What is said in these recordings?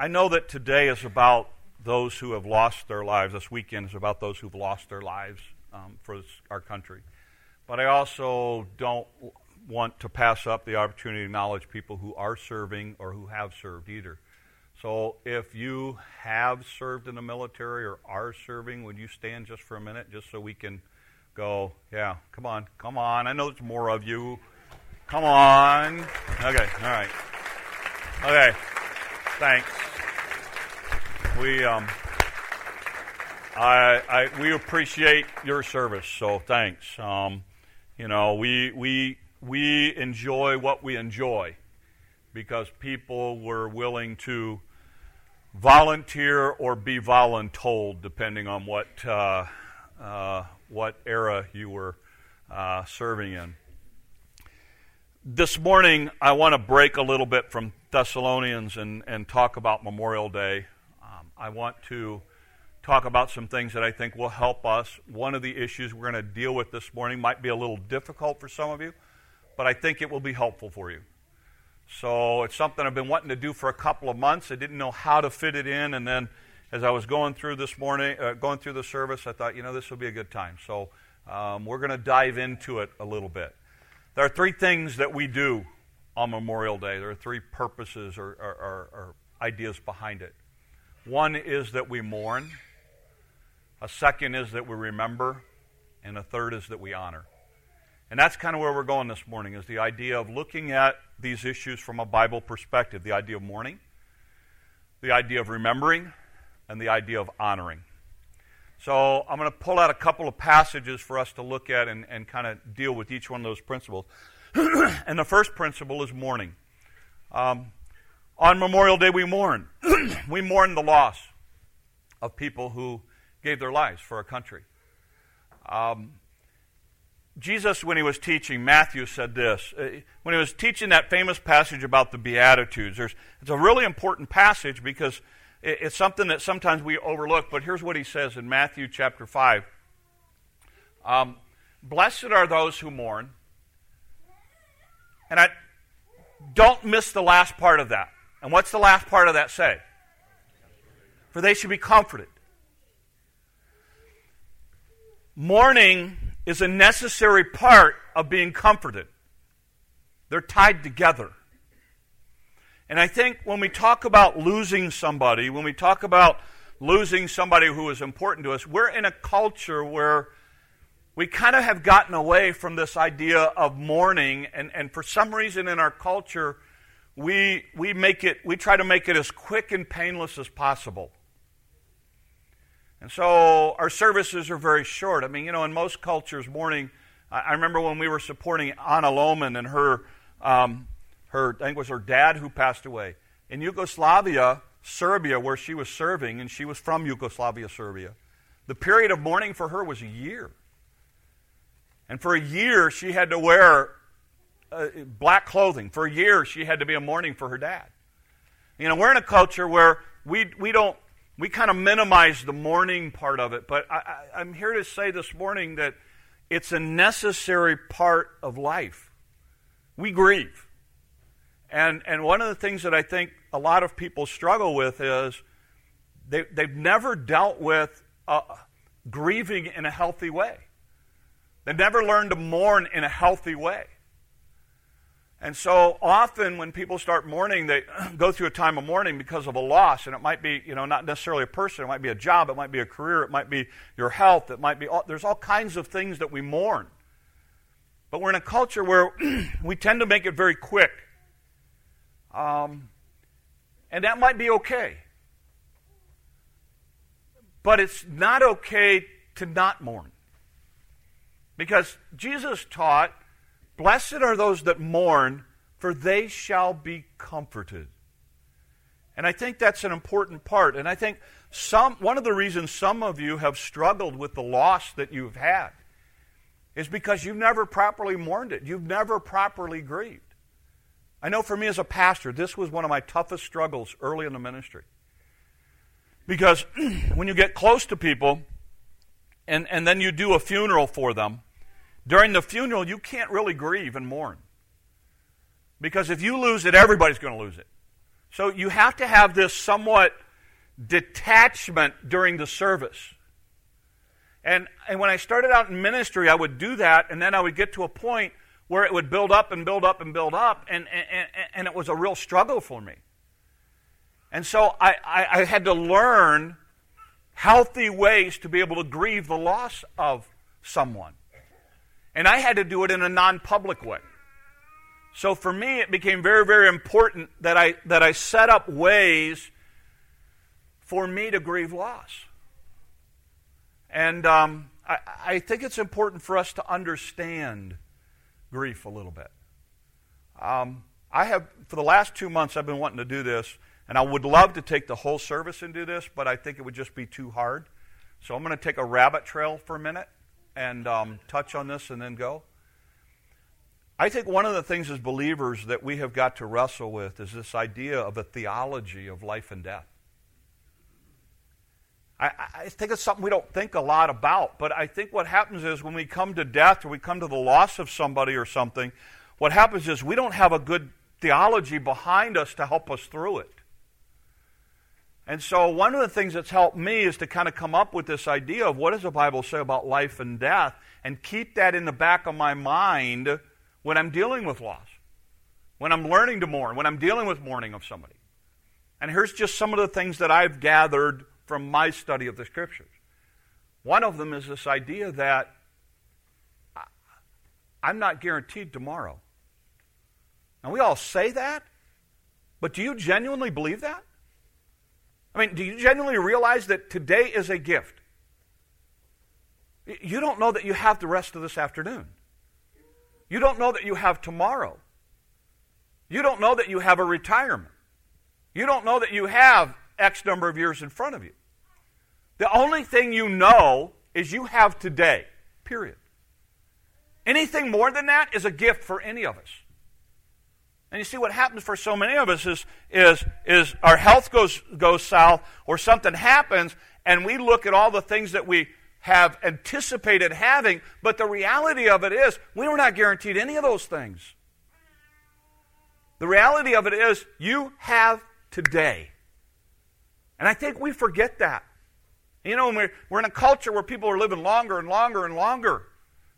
I know that today is about those who have lost their lives. This weekend is about those who've lost their lives um, for our country. But I also don't want to pass up the opportunity to acknowledge people who are serving or who have served either. So if you have served in the military or are serving, would you stand just for a minute just so we can go, yeah, come on, come on. I know there's more of you. Come on. Okay, all right. Okay, thanks. We, um, I, I, we appreciate your service, so thanks. Um, you know, we, we, we enjoy what we enjoy because people were willing to volunteer or be voluntold, depending on what, uh, uh, what era you were uh, serving in. This morning, I want to break a little bit from Thessalonians and, and talk about Memorial Day. I want to talk about some things that I think will help us. One of the issues we're going to deal with this morning might be a little difficult for some of you, but I think it will be helpful for you. So it's something I've been wanting to do for a couple of months. I didn't know how to fit it in, and then as I was going through this morning, uh, going through the service, I thought, you know, this will be a good time. So um, we're going to dive into it a little bit. There are three things that we do on Memorial Day. There are three purposes or, or, or, or ideas behind it. One is that we mourn. A second is that we remember, and a third is that we honor. And that's kind of where we're going this morning is the idea of looking at these issues from a Bible perspective, the idea of mourning, the idea of remembering, and the idea of honoring. So I'm going to pull out a couple of passages for us to look at and, and kind of deal with each one of those principles. and the first principle is mourning. Um, on Memorial Day, we mourn. we mourn the loss of people who gave their lives for our country. Um, Jesus, when he was teaching, Matthew said this. Uh, when he was teaching that famous passage about the Beatitudes, it's a really important passage because it's something that sometimes we overlook. But here's what he says in Matthew chapter 5 um, Blessed are those who mourn. And I don't miss the last part of that. And what's the last part of that say? For they should be comforted. Mourning is a necessary part of being comforted. They're tied together. And I think when we talk about losing somebody, when we talk about losing somebody who is important to us, we're in a culture where we kind of have gotten away from this idea of mourning, and, and for some reason in our culture, we, we make it we try to make it as quick and painless as possible. And so our services are very short. I mean, you know, in most cultures, mourning. I remember when we were supporting Anna Lohman and her, um, her, I think it was her dad who passed away. In Yugoslavia, Serbia, where she was serving, and she was from Yugoslavia, Serbia, the period of mourning for her was a year. And for a year, she had to wear uh, black clothing. For years, she had to be a mourning for her dad. You know, we're in a culture where we, we don't we kind of minimize the mourning part of it, but I, am here to say this morning that it's a necessary part of life. We grieve. And, and one of the things that I think a lot of people struggle with is they, they've never dealt with uh, grieving in a healthy way. They've never learned to mourn in a healthy way. And so often when people start mourning, they go through a time of mourning because of a loss. And it might be, you know, not necessarily a person. It might be a job. It might be a career. It might be your health. It might be, all, there's all kinds of things that we mourn. But we're in a culture where we tend to make it very quick. Um, and that might be okay. But it's not okay to not mourn. Because Jesus taught Blessed are those that mourn, for they shall be comforted. And I think that's an important part. And I think some, one of the reasons some of you have struggled with the loss that you've had is because you've never properly mourned it. You've never properly grieved. I know for me as a pastor, this was one of my toughest struggles early in the ministry. Because when you get close to people and, and then you do a funeral for them, during the funeral, you can't really grieve and mourn. Because if you lose it, everybody's going to lose it. So you have to have this somewhat detachment during the service. And, and when I started out in ministry, I would do that, and then I would get to a point where it would build up and build up and build up, and, and, and it was a real struggle for me. And so I, I, I had to learn healthy ways to be able to grieve the loss of someone. And I had to do it in a non public way. So for me, it became very, very important that I, that I set up ways for me to grieve loss. And um, I, I think it's important for us to understand grief a little bit. Um, I have, for the last two months, I've been wanting to do this, and I would love to take the whole service and do this, but I think it would just be too hard. So I'm going to take a rabbit trail for a minute and um, touch on this and then go. I think one of the things as believers that we have got to wrestle with is this idea of a theology of life and death. I, I, think it's something we don't think a lot about, but I think what happens is when we come to death or we come to the loss of somebody or something, what happens is we don't have a good theology behind us to help us through it. And so, one of the things that's helped me is to kind of come up with this idea of what does the Bible say about life and death and keep that in the back of my mind when I'm dealing with loss, when I'm learning to mourn, when I'm dealing with mourning of somebody. And here's just some of the things that I've gathered from my study of the Scriptures. One of them is this idea that I'm not guaranteed tomorrow. Now, we all say that, but do you genuinely believe that? I mean, do you genuinely realize that today is a gift? You don't know that you have the rest of this afternoon. You don't know that you have tomorrow. You don't know that you have a retirement. You don't know that you have X number of years in front of you. The only thing you know is you have today, period. Anything more than that is a gift for any of us. And you see what happens for so many of us is, is, is our health goes, goes south or something happens and we look at all the things that we have anticipated having, but the reality of it is we were not guaranteed any of those things. The reality of it is you have today. And I think we forget that. You know, we're, we're in a culture where people are living longer and longer and longer.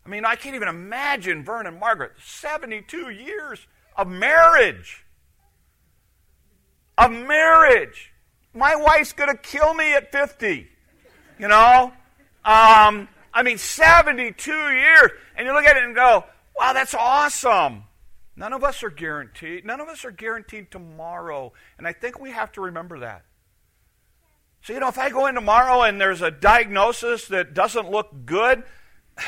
I mean, I can't even imagine Vern and Margaret, 72 years of marriage. Of marriage. My wife's going to kill me at 50. You know? Um, I mean, 72 years. And you look at it and go, wow, that's awesome. None of us are guaranteed. None of us are guaranteed tomorrow. And I think we have to remember that. So, you know, if I go in tomorrow and there's a diagnosis that doesn't look good,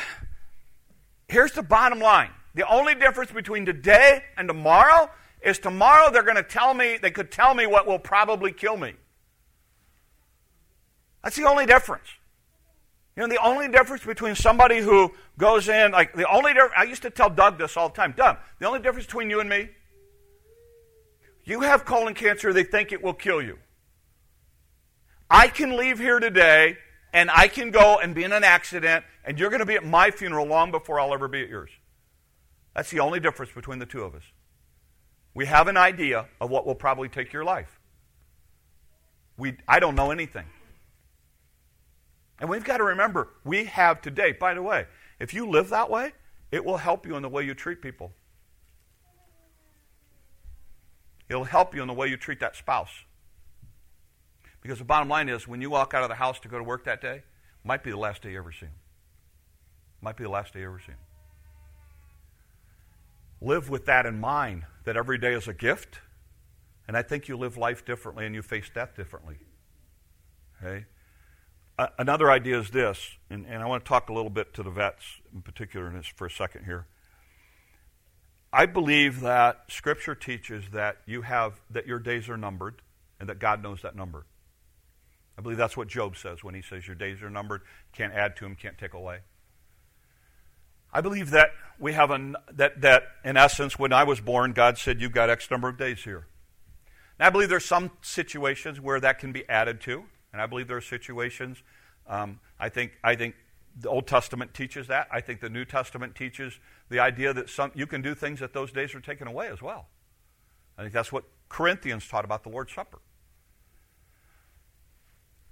here's the bottom line. The only difference between today and tomorrow is tomorrow they're going to tell me, they could tell me what will probably kill me. That's the only difference. You know, the only difference between somebody who goes in, like, the only difference, I used to tell Doug this all the time Doug, the only difference between you and me, you have colon cancer, they think it will kill you. I can leave here today and I can go and be in an accident, and you're going to be at my funeral long before I'll ever be at yours. That's the only difference between the two of us. We have an idea of what will probably take your life. We, I don't know anything. And we've got to remember, we have today. By the way, if you live that way, it will help you in the way you treat people. It'll help you in the way you treat that spouse. Because the bottom line is, when you walk out of the house to go to work that day, might be the last day you ever see him. Might be the last day you ever see him. Live with that in mind, that every day is a gift, and I think you live life differently and you face death differently. Okay? another idea is this, and, and I want to talk a little bit to the vets in particular in this for a second here. I believe that Scripture teaches that you have that your days are numbered, and that God knows that number. I believe that's what Job says when he says your days are numbered, can't add to them, can't take away. I believe that we have a that that in essence, when I was born, God said you've got X number of days here. And I believe there's some situations where that can be added to. And I believe there are situations. Um, I think I think the Old Testament teaches that. I think the New Testament teaches the idea that some you can do things that those days are taken away as well. I think that's what Corinthians taught about the Lord's Supper.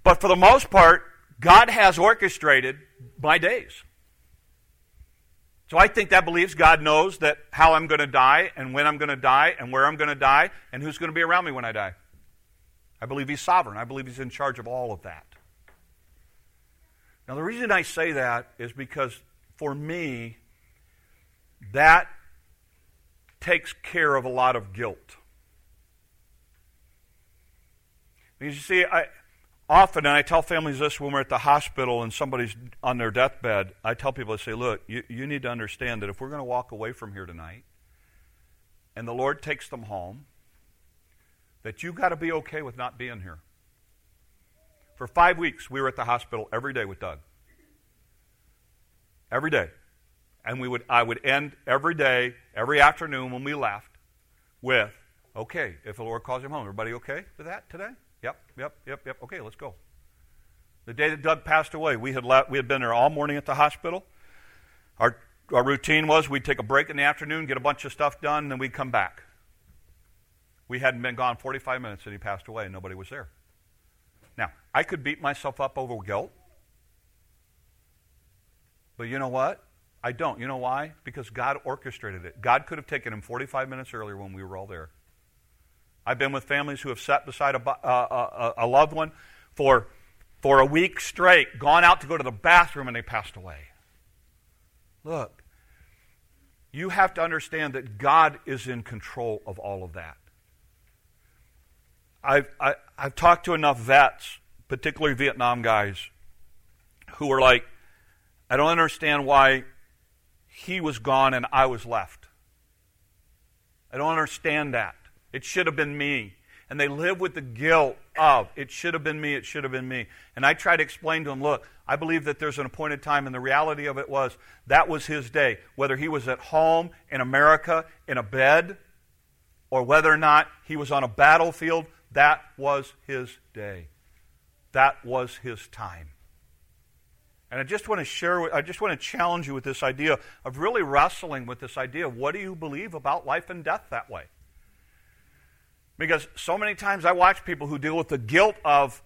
But for the most part, God has orchestrated my days. So I think that believes God knows that how I'm going to die and when I'm going to die and where I'm going to die and who's going to be around me when I die. I believe He's sovereign. I believe He's in charge of all of that. Now, the reason I say that is because for me, that takes care of a lot of guilt. Because you see, I, often, and I tell families this when we're at the hospital and somebody's on their deathbed, I tell people, I say, look, you, you need to understand that if we're going to walk away from here tonight and the Lord takes them home, that you've got to be okay with not being here. For five weeks, we were at the hospital every day with Doug. Every day. And we would, I would end every day, every afternoon when we left, with, okay, if the Lord calls him home, everybody okay with that today? Yep, yep, yep, yep. Okay, let's go. The day that Doug passed away, we had, left, we had been there all morning at the hospital. Our, our routine was we'd take a break in the afternoon, get a bunch of stuff done, then we'd come back. We hadn't been gone 45 minutes and he passed away and nobody was there. Now, I could beat myself up over guilt. But you know what? I don't. You know why? Because God orchestrated it. God could have taken him 45 minutes earlier when we were all there. I've been with families who have sat beside a, uh, a, a loved one for, for a week straight, gone out to go to the bathroom, and they passed away. Look, you have to understand that God is in control of all of that. I've, I, have i have talked to enough vets, particularly Vietnam guys, who are like, I don't understand why he was gone and I was left. I don't understand that. It should have been me. And they live with the guilt of, it should have been me, it should have been me. And I try to explain to them, look, I believe that there's an appointed time, and the reality of it was that was his day. Whether he was at home in America in a bed, or whether or not he was on a battlefield, that was his day. That was his time. And I just want to share, I just want to challenge you with this idea of really wrestling with this idea of what do you believe about life and death that way? Because so many times I watch people who deal with the guilt of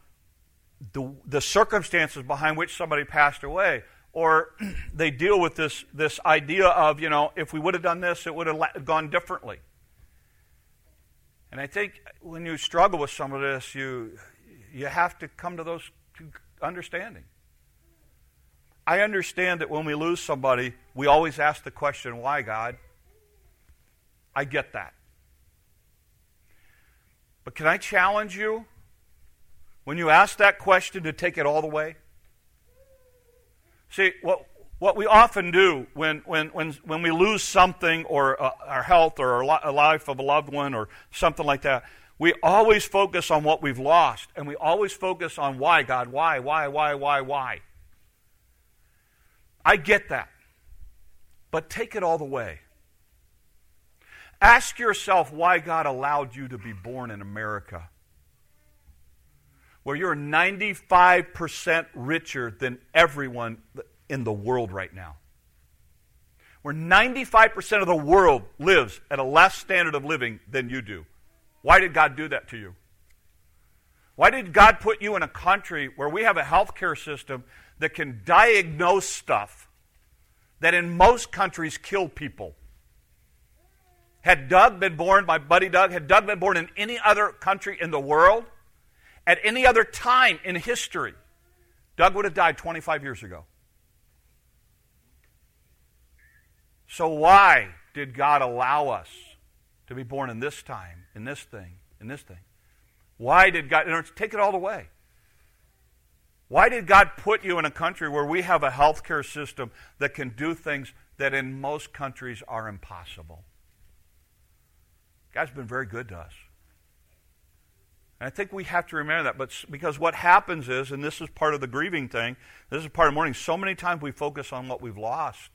the, the circumstances behind which somebody passed away, or they deal with this, this idea of, you know, if we would have done this, it would have gone differently. And I think when you struggle with some of this, you, you have to come to those understanding. I understand that when we lose somebody, we always ask the question, why, God? I get that. But can I challenge you when you ask that question to take it all the way? See, what, what we often do when, when, when, when we lose something or uh, our health or a life of a loved one or something like that, we always focus on what we've lost and we always focus on why, God, why, why, why, why, why. I get that. But take it all the way. Ask yourself why God allowed you to be born in America, where you're 95% richer than everyone in the world right now. Where 95% of the world lives at a less standard of living than you do. Why did God do that to you? Why did God put you in a country where we have a healthcare system that can diagnose stuff that in most countries kill people? Had Doug been born, my buddy Doug, had Doug been born in any other country in the world, at any other time in history, Doug would have died 25 years ago. So, why did God allow us to be born in this time, in this thing, in this thing? Why did God, take it all the way. Why did God put you in a country where we have a healthcare system that can do things that in most countries are impossible? God's been very good to us. And I think we have to remember that. But because what happens is, and this is part of the grieving thing, this is part of mourning, so many times we focus on what we've lost.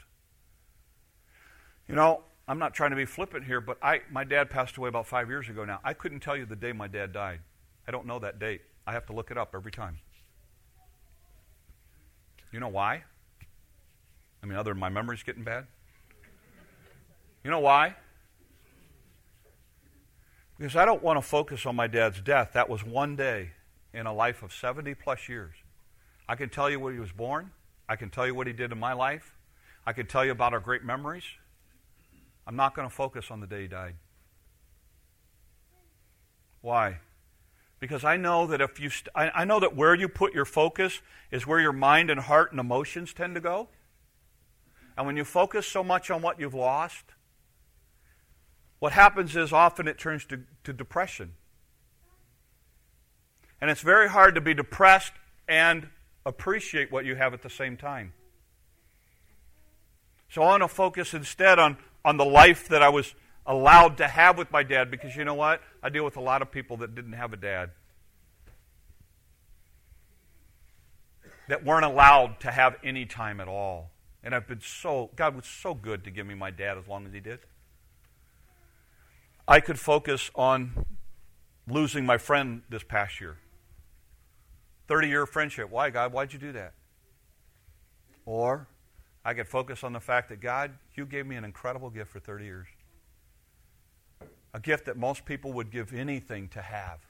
You know, I'm not trying to be flippant here, but I, my dad passed away about five years ago now. I couldn't tell you the day my dad died. I don't know that date. I have to look it up every time. You know why? I mean, other than my memory's getting bad. You know why? Because I don't want to focus on my dad's death. That was one day in a life of 70 plus years. I can tell you where he was born. I can tell you what he did in my life. I can tell you about our great memories. I'm not going to focus on the day he died. Why? Because I know that if you, st- I, I know that where you put your focus is where your mind and heart and emotions tend to go. And when you focus so much on what you've lost, what happens is often it turns to, to depression. And it's very hard to be depressed and appreciate what you have at the same time. So I want to focus instead on, on the life that I was allowed to have with my dad because you know what? I deal with a lot of people that didn't have a dad. That weren't allowed to have any time at all. And I've been so, God was so good to give me my dad as long as He did. I could focus on losing my friend this past year. 30 year friendship. Why, God? Why'd you do that? Or I could focus on the fact that, God, you gave me an incredible gift for 30 years. A gift that most people would give anything to have.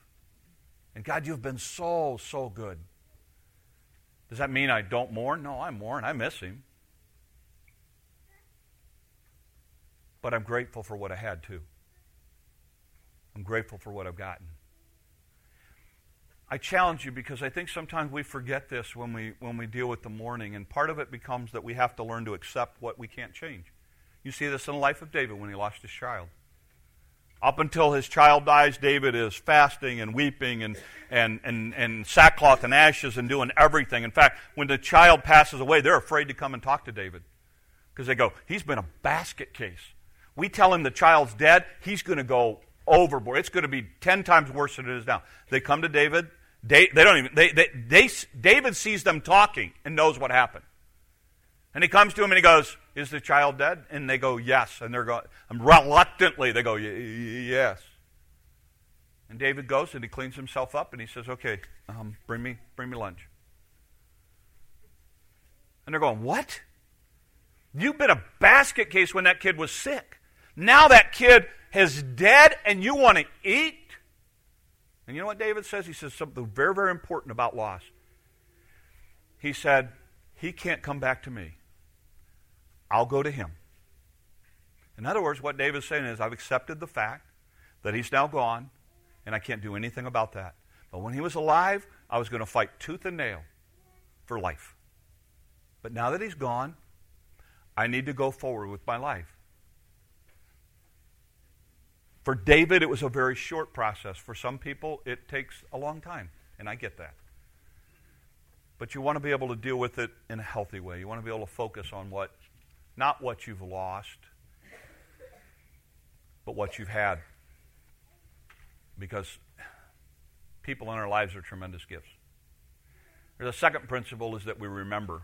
And God, you've been so, so good. Does that mean I don't mourn? No, I mourn. I miss him. But I'm grateful for what I had too. I'm grateful for what I've gotten. I challenge you because I think sometimes we forget this when we, when we deal with the mourning, and part of it becomes that we have to learn to accept what we can't change. You see this in the life of David when he lost his child. Up until his child dies, David is fasting and weeping and, and, and, and sackcloth and ashes and doing everything. In fact, when the child passes away, they're afraid to come and talk to David because they go, He's been a basket case. We tell him the child's dead, he's going to go overboard. It's going to be 10 times worse than it is now. They come to David. They, they don't even, they, they, they, David sees them talking and knows what happened. And he comes to him and he goes, Is the child dead? And they go, Yes. And they're going, reluctantly, they go, Yes. And David goes and he cleans himself up and he says, Okay, um, bring, me, bring me lunch. And they're going, What? You've been a basket case when that kid was sick. Now that kid is dead and you want to eat? And you know what David says? He says something very, very important about loss. He said, He can't come back to me. I'll go to him. In other words, what David's saying is, I've accepted the fact that he's now gone, and I can't do anything about that. But when he was alive, I was going to fight tooth and nail for life. But now that he's gone, I need to go forward with my life. For David, it was a very short process. For some people, it takes a long time, and I get that. But you want to be able to deal with it in a healthy way. You want to be able to focus on what, not what you've lost, but what you've had. Because people in our lives are tremendous gifts. The second principle is that we remember.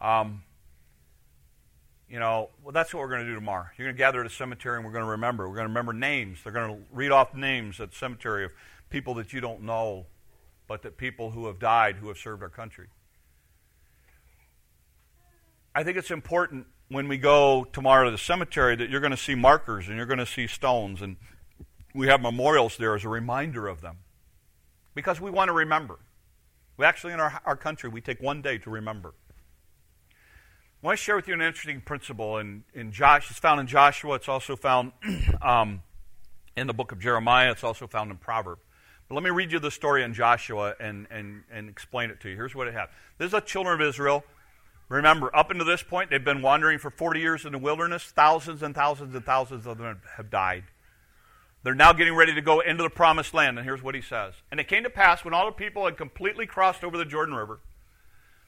Um, you know, well, that's what we're going to do tomorrow. You're going to gather at a cemetery and we're going to remember. We're going to remember names. They're going to read off names at the cemetery of people that you don't know, but that people who have died who have served our country. I think it's important when we go tomorrow to the cemetery that you're going to see markers and you're going to see stones, and we have memorials there as a reminder of them because we want to remember. We actually, in our, our country, we take one day to remember. I want to share with you an interesting principle in, in Josh. It's found in Joshua. It's also found um, in the book of Jeremiah. It's also found in Proverbs. But let me read you the story in Joshua and, and, and explain it to you. Here's what it had. This is the children of Israel. Remember, up until this point, they've been wandering for 40 years in the wilderness. Thousands and thousands and thousands of them have died. They're now getting ready to go into the promised land. And here's what he says. And it came to pass when all the people had completely crossed over the Jordan River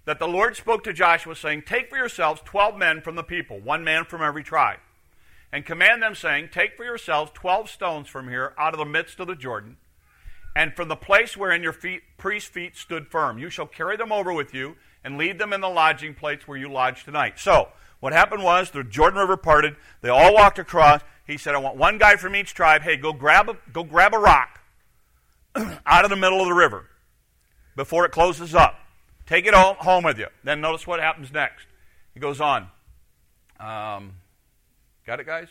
that the Lord spoke to Joshua, saying, Take for yourselves twelve men from the people, one man from every tribe, and command them, saying, Take for yourselves twelve stones from here out of the midst of the Jordan, and from the place wherein your feet, priest's feet stood firm. You shall carry them over with you, and leave them in the lodging place where you lodge tonight. So, what happened was the Jordan River parted. They all walked across. He said, I want one guy from each tribe. Hey, go grab a, go grab a rock out of the middle of the river before it closes up. Take it all home with you. Then notice what happens next. He goes on. Um, got it, guys?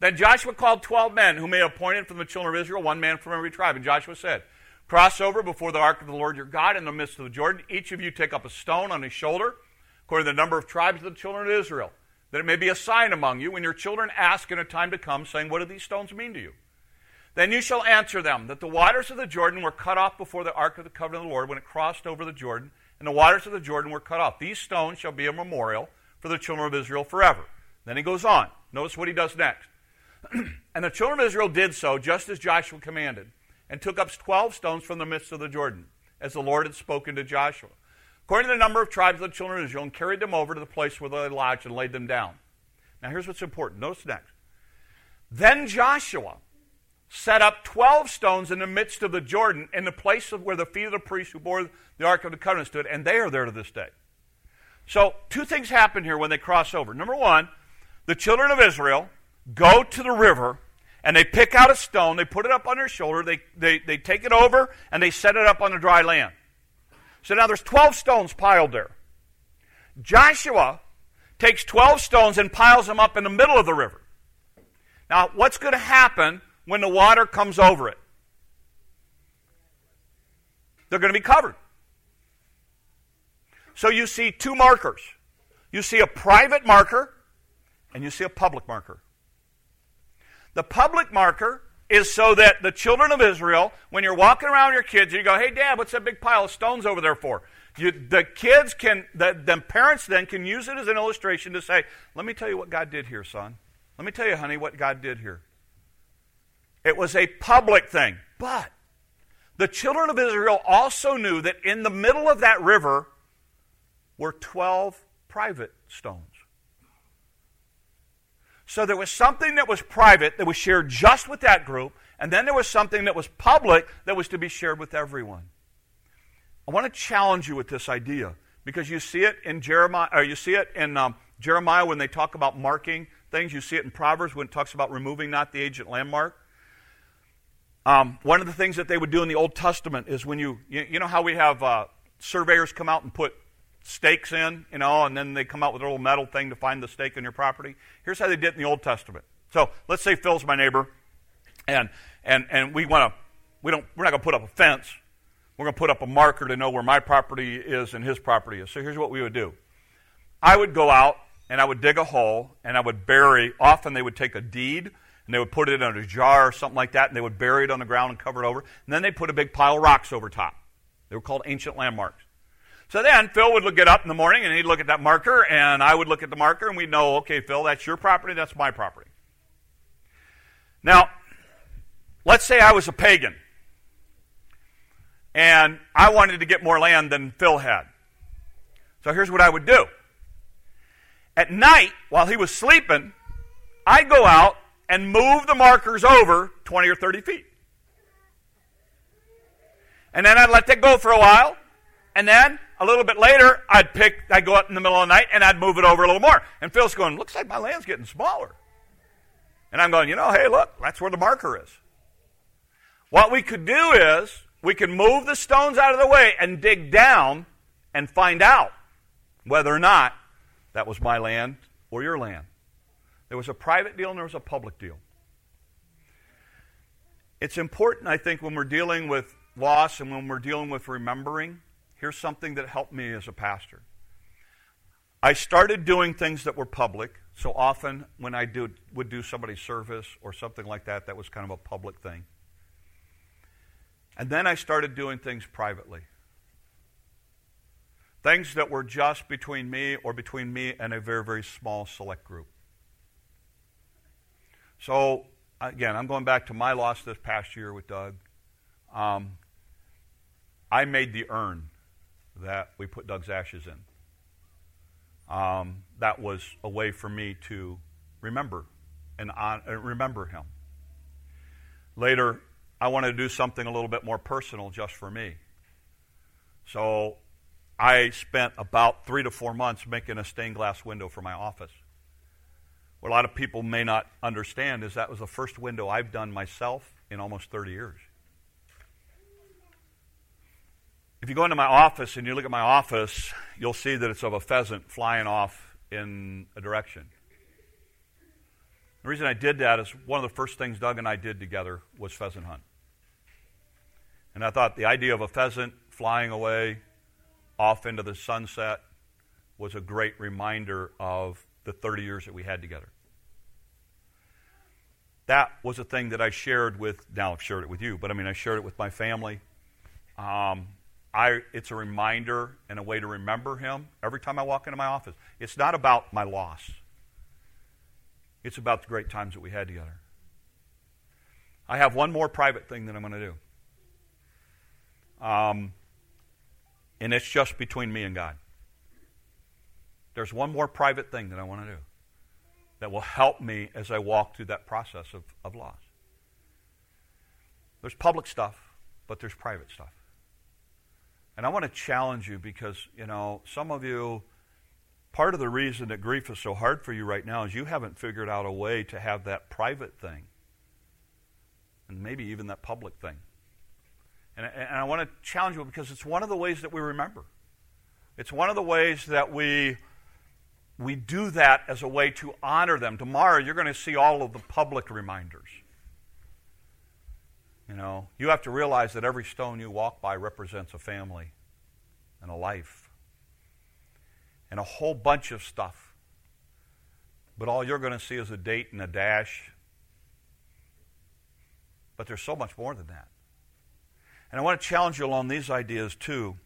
Then Joshua called 12 men whom he appointed from the children of Israel, one man from every tribe. And Joshua said, Cross over before the ark of the Lord your God in the midst of the Jordan. Each of you take up a stone on his shoulder, according to the number of tribes of the children of Israel, that it may be a sign among you when your children ask in a time to come, saying, What do these stones mean to you? Then you shall answer them that the waters of the Jordan were cut off before the ark of the covenant of the Lord when it crossed over the Jordan, and the waters of the Jordan were cut off. These stones shall be a memorial for the children of Israel forever. Then he goes on. Notice what he does next. and the children of Israel did so, just as Joshua commanded, and took up twelve stones from the midst of the Jordan, as the Lord had spoken to Joshua, according to the number of tribes of the children of Israel, and carried them over to the place where they lodged and laid them down. Now here's what's important. Notice next. Then Joshua set up 12 stones in the midst of the Jordan in the place of where the feet of the priests who bore the Ark of the Covenant stood, and they are there to this day. So, two things happen here when they cross over. Number one, the children of Israel go to the river and they pick out a stone, they put it up on their shoulder, they, they, they take it over, and they set it up on the dry land. So now there's 12 stones piled there. Joshua takes 12 stones and piles them up in the middle of the river. Now, what's going to happen when the water comes over it? They're going to be covered. So you see two markers. You see a private marker and you see a public marker. The public marker is so that the children of Israel, when you're walking around your kids, you go, hey, Dad, what's that big pile of stones over there for? You, the kids can, the, the parents then can use it as an illustration to say, let me tell you what God did here, son. Let me tell you, honey, what God did here. It was a public thing. But the children of Israel also knew that in the middle of that river were 12 private stones. So there was something that was private that was shared just with that group, and then there was something that was public that was to be shared with everyone. I want to challenge you with this idea because you see it in Jeremiah, or you see it in um, Jeremiah when they talk about marking things. You see it in Proverbs when it talks about removing not the ancient landmark. Um, one of the things that they would do in the Old Testament is when you, you, you know how we have uh, surveyors come out and put stakes in, you know, and then they come out with a little metal thing to find the stake in your property. Here's how they did it in the Old Testament. So let's say Phil's my neighbor, and and and we want to, we don't, we're not going to put up a fence. We're going to put up a marker to know where my property is and his property is. So here's what we would do. I would go out and I would dig a hole and I would bury. Often they would take a deed and they would put it in a jar or something like that, and they would bury it on the ground and cover it over. And then they put a big pile of rocks over top. They were called ancient landmarks. So then Phil would get up in the morning and he'd look at that marker, and I would look at the marker, and we'd know, okay, Phil, that's your property, that's my property. Now, let's say I was a pagan, and I wanted to get more land than Phil had. So here's what I would do. At night, while he was sleeping, I'd go out and move the markers over 20 or 30 feet. And then I'd let that go for a while, and then a little bit later, I'd pick, I'd go out in the middle of the night and I'd move it over a little more. And Phil's going, looks like my land's getting smaller. And I'm going, you know, hey, look, that's where the marker is. What we could do is we could move the stones out of the way and dig down and find out whether or not that was my land or your land. There was a private deal and there was a public deal. It's important, I think, when we're dealing with loss and when we're dealing with remembering Here's something that helped me as a pastor. I started doing things that were public. So often, when I do, would do somebody's service or something like that, that was kind of a public thing. And then I started doing things privately. Things that were just between me or between me and a very, very small select group. So, again, I'm going back to my loss this past year with Doug. Um, I made the urn that we put Doug's ashes in. Um, that was a way for me to remember and on, uh, remember him. Later, I wanted to do something a little bit more personal just for me. So I spent about three to four months making a stained glass window for my office. What a lot of people may not understand is that was the first window I've done myself in almost 30 years. If you go into my office and you look at my office, you'll see that it's of a pheasant flying off in a direction. The reason I did that is one of the first things Doug and I did together was pheasant hunt. And I thought the idea of a pheasant flying away off into the sunset was a great reminder of the 30 years that we had together. That was a thing that I shared with, now I've shared it with you, but I mean, I shared it with my family. Um, I, it's a reminder and a way to remember him every time I walk into my office. It's not about my loss, it's about the great times that we had together. I have one more private thing that I'm going to do. Um, and it's just between me and God. There's one more private thing that I want to do that will help me as I walk through that process of, of loss. There's public stuff, but there's private stuff. And I want to challenge you because, you know, some of you, part of the reason that grief is so hard for you right now is you haven't figured out a way to have that private thing and maybe even that public thing. And, and I want to challenge you because it's one of the ways that we remember. It's one of the ways that we we do that as a way to honor them. Tomorrow, you're going to see all of the public reminders. You know, you have to realize that every stone you walk by represents a family and a life and a whole bunch of stuff. But all you're going to see is a date and a dash. But there's so much more than that. And I want to challenge you along these ideas too.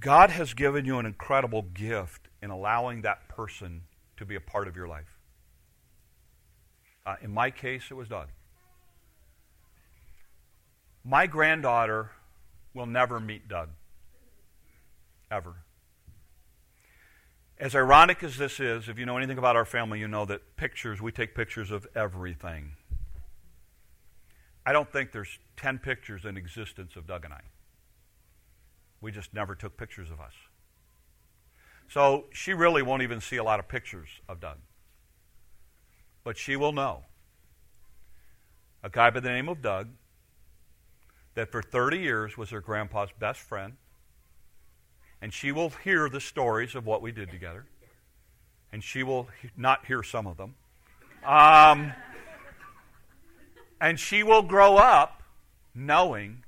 God has given you an incredible gift in allowing that person to be a part of your life. Uh, in my case, it was Doug. My granddaughter will never meet Doug. Ever. As ironic as this is, if you know anything about our family, you know that pictures, we take pictures of everything. I don't think there's 10 pictures in existence of Doug and I. We just never took pictures of us. So she really won't even see a lot of pictures of Doug. But she will know a guy by the name of Doug that for 30 years was her grandpa's best friend. And she will hear the stories of what we did together. And she will not hear some of them. Um, and she will grow up knowing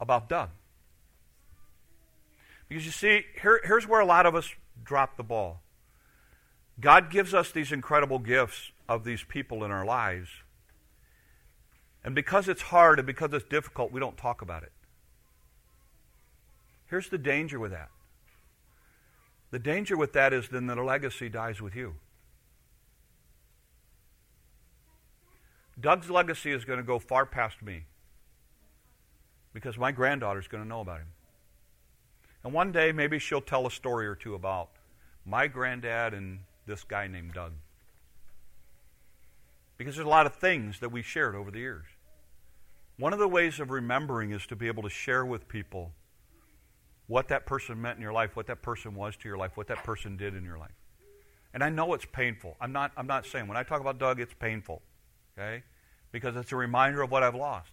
about Doug. Because you see, here, here's where a lot of us drop the ball. God gives us these incredible gifts of these people in our lives. And because it's hard and because it's difficult, we don't talk about it. Here's the danger with that the danger with that is then the legacy dies with you. Doug's legacy is going to go far past me because my granddaughter is going to know about him. And one day, maybe she'll tell a story or two about my granddad and this guy named Doug. Because there's a lot of things that we shared over the years. One of the ways of remembering is to be able to share with people what that person meant in your life, what that person was to your life, what that person did in your life. And I know it's painful. I'm not, I'm not saying, when I talk about Doug, it's painful, okay? Because it's a reminder of what I've lost.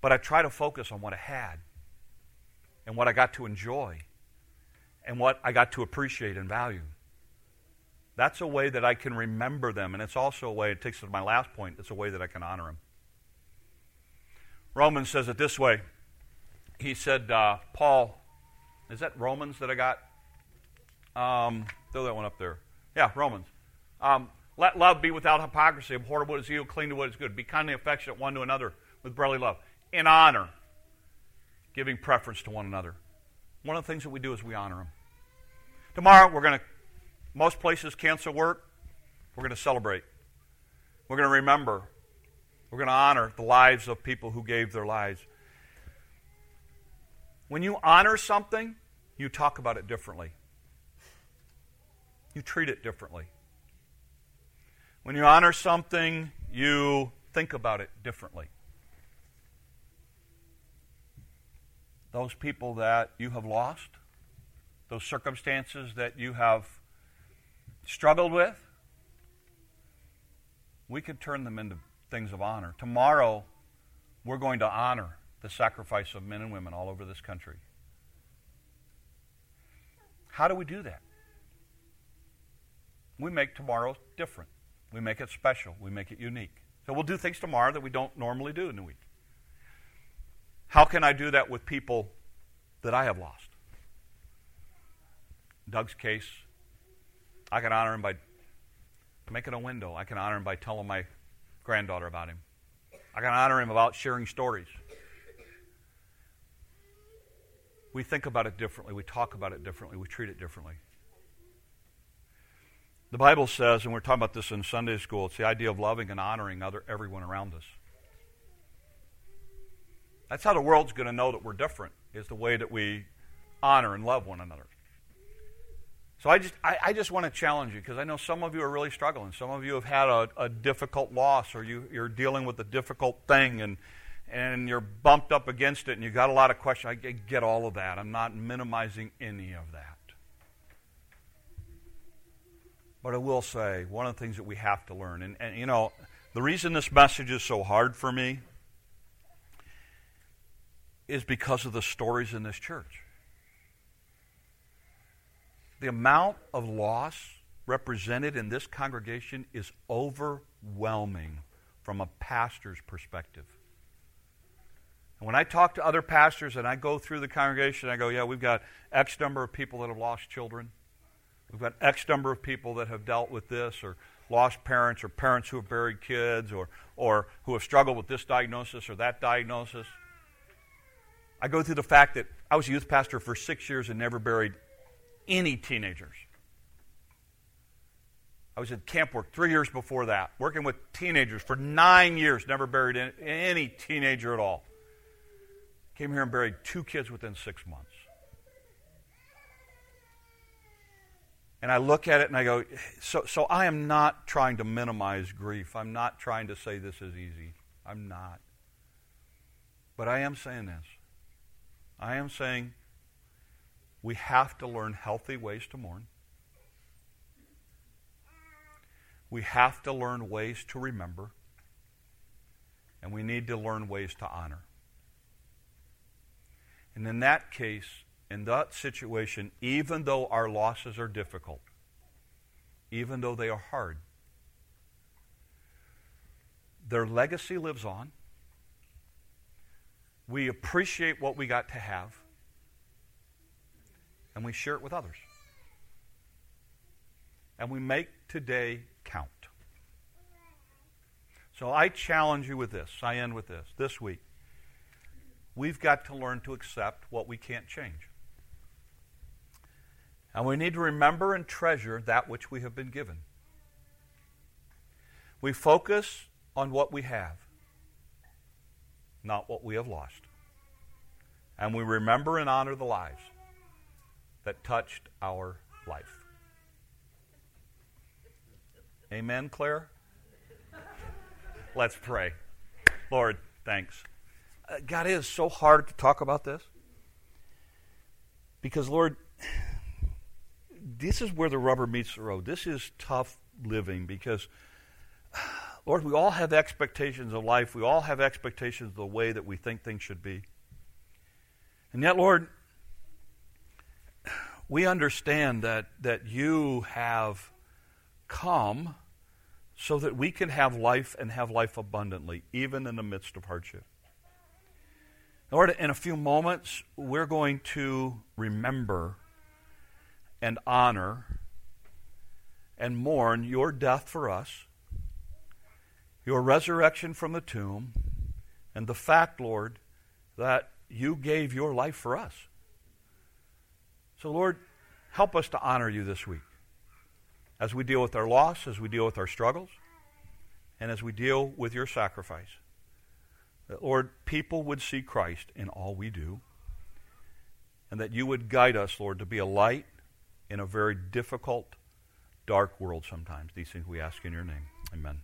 But I try to focus on what I had and what I got to enjoy and what I got to appreciate and value. That's a way that I can remember them, and it's also a way, it takes us to my last point, it's a way that I can honor them. Romans says it this way. He said, uh, Paul, is that Romans that I got? Um, throw that one up there. Yeah, Romans. Um, let love be without hypocrisy. Abhor what is evil, cling to what is good. Be kindly affectionate one to another with brotherly love. In honor giving preference to one another. One of the things that we do is we honor them. Tomorrow, we're going to, most places cancel work. We're going to celebrate. We're going to remember. We're going to honor the lives of people who gave their lives. When you honor something, you talk about it differently. You treat it differently. When you honor something, you think about it differently. Those people that you have lost, those circumstances that you have struggled with, we could turn them into things of honor. Tomorrow, we're going to honor the sacrifice of men and women all over this country. How do we do that? We make tomorrow different. We make it special. We make it unique. So we'll do things tomorrow that we don't normally do in the week. How can I do that with people that I have lost? Doug's case, I can honor him by making a window. I can honor him by telling my granddaughter about him. I can honor him about sharing stories. We think about it differently. We talk about it differently. We treat it differently. The Bible says, and we're talking about this in Sunday school, it's the idea of loving and honoring other, everyone around us. That's how the world's going to know that we're different, is the way that we honor and love one another. So I just, I, I just want to challenge you because I know some of you are really struggling. Some of you have had a, a difficult loss or you, you're dealing with a difficult thing and, and you're bumped up against it and you've got a lot of questions. I get all of that. I'm not minimizing any of that. But I will say, one of the things that we have to learn, and, and you know, the reason this message is so hard for me is because of the stories in this church. The amount of loss represented in this congregation is overwhelming from a pastor's perspective. And when I talk to other pastors and I go through the congregation, I go, yeah, we've got X number of people that have lost children. We've got X number of people that have dealt with this or lost parents or parents who have buried kids or, or who have struggled with this diagnosis or that diagnosis. I go through the fact that I was a youth pastor for six years and never buried any teenagers. I was in camp work three years before that, working with teenagers for nine years, never buried any teenager at all. Came here and buried two kids within six months. And I look at it and I go, so, so I am not trying to minimize grief. I'm not trying to say this is easy. I'm not. But I am saying this. I am saying we have to learn healthy ways to mourn. We have to learn ways to remember. And we need to learn ways to honor. And in that case, in that situation, even though our losses are difficult, even though they are hard, their legacy lives on. We appreciate what we got to have, and we share it with others. And we make today count. So I challenge you with this. I end with this. This week, we've got to learn to accept what we can't change. And we need to remember and treasure that which we have been given. We focus on what we have, not what we have lost. And we remember and honor the lives that touched our life. Amen, Claire? Let's pray. Lord, thanks. Uh, God, it is so hard to talk about this. Because, Lord, this is where the rubber meets the road. This is tough living because, Lord, we all have expectations of life. We all have expectations of the way that we think things should be. And yet, Lord, we understand that, that you have come so that we can have life and have life abundantly, even in the midst of hardship. Lord, in a few moments, we're going to remember and honor and mourn your death for us, your resurrection from the tomb, and the fact, Lord, that you gave your life for us. So, Lord, help us to honor you this week as we deal with our loss, as we deal with our struggles, and as we deal with your sacrifice. That, Lord, people would see Christ in all we do, and that you would guide us, Lord, to be a light in a very difficult, dark world sometimes. These things we ask in your name. Amen.